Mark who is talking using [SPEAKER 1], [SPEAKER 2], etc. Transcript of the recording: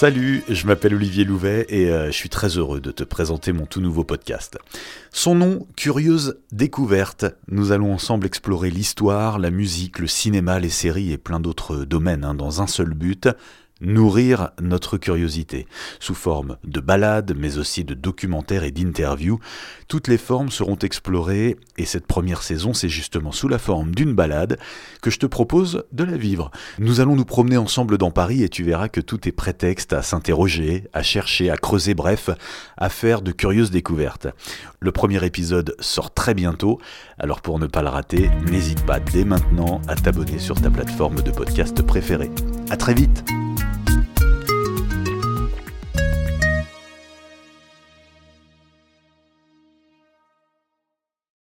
[SPEAKER 1] Salut, je m'appelle Olivier Louvet et euh, je suis très heureux de te présenter mon tout nouveau podcast. Son nom, Curieuse Découverte. Nous allons ensemble explorer l'histoire, la musique, le cinéma, les séries et plein d'autres domaines hein, dans un seul but, nourrir notre curiosité, sous forme de balades, mais aussi de documentaires et d'interviews. Toutes les formes seront explorées, et cette première saison, c'est justement sous la forme d'une balade que je te propose de la vivre. Nous allons nous promener ensemble dans Paris, et tu verras que tout est prétexte à s'interroger, à chercher, à creuser, bref, à faire de curieuses découvertes. Le premier épisode sort très bientôt, alors pour ne pas le rater, n'hésite pas dès maintenant à t'abonner sur ta plateforme de podcast préférée. À très vite